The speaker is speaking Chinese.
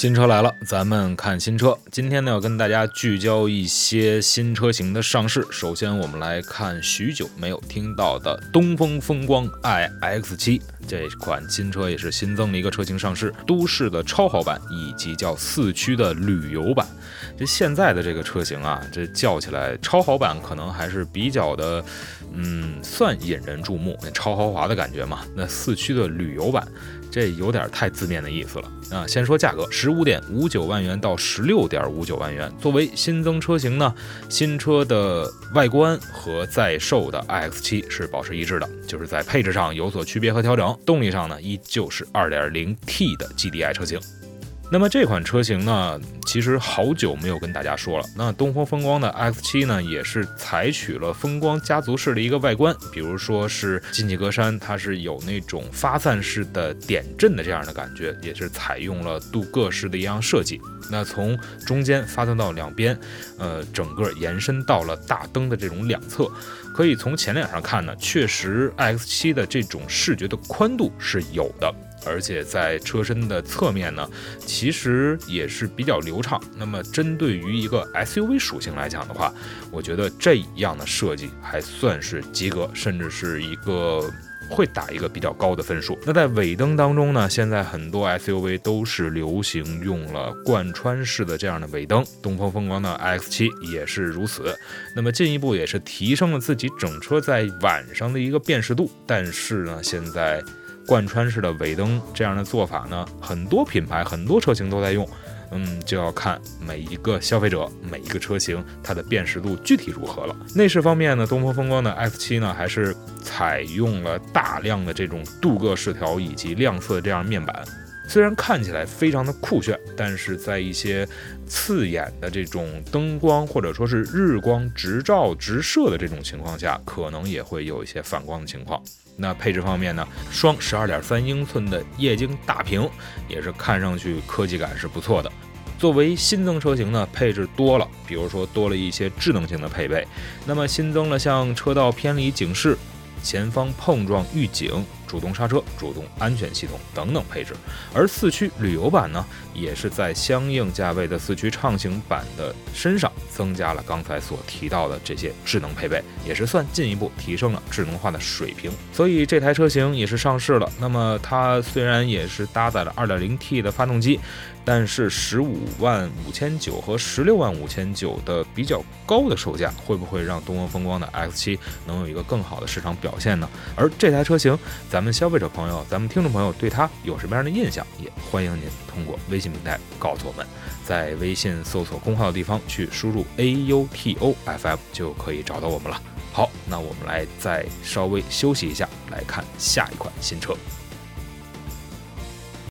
新车来了，咱们看新车。今天呢，要跟大家聚焦一些新车型的上市。首先，我们来看许久没有听到的东风风光 iX7 这款新车，也是新增的一个车型上市，都市的超豪版以及叫四驱的旅游版。这现在的这个车型啊，这叫起来超豪版可能还是比较的，嗯，算引人注目，超豪华的感觉嘛。那四驱的旅游版。这有点太字面的意思了啊！先说价格，十五点五九万元到十六点五九万元。作为新增车型呢，新车的外观和在售的 iX 七是保持一致的，就是在配置上有所区别和调整。动力上呢，依旧是二点零 T 的 GDI 车型。那么这款车型呢，其实好久没有跟大家说了。那东风风光的 X7 呢，也是采取了风光家族式的一个外观，比如说是进气格栅，它是有那种发散式的点阵的这样的感觉，也是采用了镀铬式的一样设计。那从中间发散到两边，呃，整个延伸到了大灯的这种两侧，可以从前脸上看呢，确实 X7 的这种视觉的宽度是有的。而且在车身的侧面呢，其实也是比较流畅。那么针对于一个 SUV 属性来讲的话，我觉得这样的设计还算是及格，甚至是一个会打一个比较高的分数。那在尾灯当中呢，现在很多 SUV 都是流行用了贯穿式的这样的尾灯，东风风光的 X7 也是如此。那么进一步也是提升了自己整车在晚上的一个辨识度。但是呢，现在。贯穿式的尾灯这样的做法呢，很多品牌、很多车型都在用，嗯，就要看每一个消费者、每一个车型它的辨识度具体如何了。内饰方面呢，东风风光的 F 七呢，还是采用了大量的这种镀铬饰条以及亮色的这样面板，虽然看起来非常的酷炫，但是在一些刺眼的这种灯光或者说是日光直照直射的这种情况下，可能也会有一些反光的情况。那配置方面呢，双十二点三英寸的液晶大屏，也是看上去科技感是不错的。作为新增车型呢，配置多了，比如说多了一些智能性的配备，那么新增了像车道偏离警示、前方碰撞预警。主动刹车、主动安全系统等等配置，而四驱旅游版呢，也是在相应价位的四驱畅行版的身上增加了刚才所提到的这些智能配备，也是算进一步提升了智能化的水平。所以这台车型也是上市了。那么它虽然也是搭载了 2.0T 的发动机，但是十五万五千九和十六万五千九的比较高的售价，会不会让东风风光的 X7 能有一个更好的市场表现呢？而这台车型在咱们消费者朋友，咱们听众朋友对它有什么样的印象？也欢迎您通过微信平台告诉我们，在微信搜索公号的地方去输入 A U T O F M 就可以找到我们了。好，那我们来再稍微休息一下，来看下一款新车。